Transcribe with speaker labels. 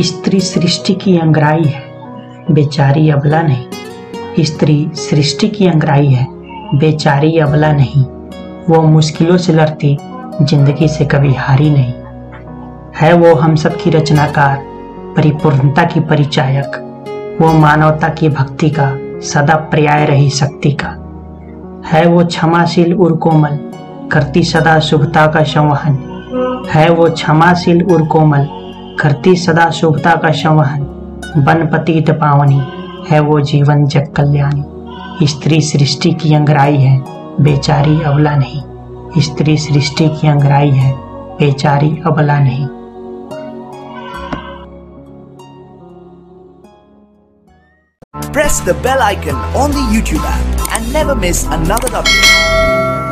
Speaker 1: स्त्री सृष्टि की अंगराई है, बेचारी अबला नहीं। स्त्री सृष्टि की अंगराई है, बेचारी अबला नहीं। वो मुश्किलों से लड़ती, ज़िंदगी से कभी हारी नहीं। है वो हम सब की रचनाकार, परिपूर्णता की परिचायक। वो मानवता की भक्ति का, सदा पर्याय रही शक्ति का। है वो क्षमाशील उर कोमल करती सदा शुभता का संवहन। है वो क्षमाशील उर कोमल करती सदा शुभता का संवहन बन पतित है वो जीवन जग कल्याणी। स्त्री सृष्टि की अंगराई है, बेचारी अबला नहीं। स्त्री सृष्टि की अंगराई है, बेचारी अबला नहीं।
Speaker 2: Press the bell icon on the YouTube app and never miss another update.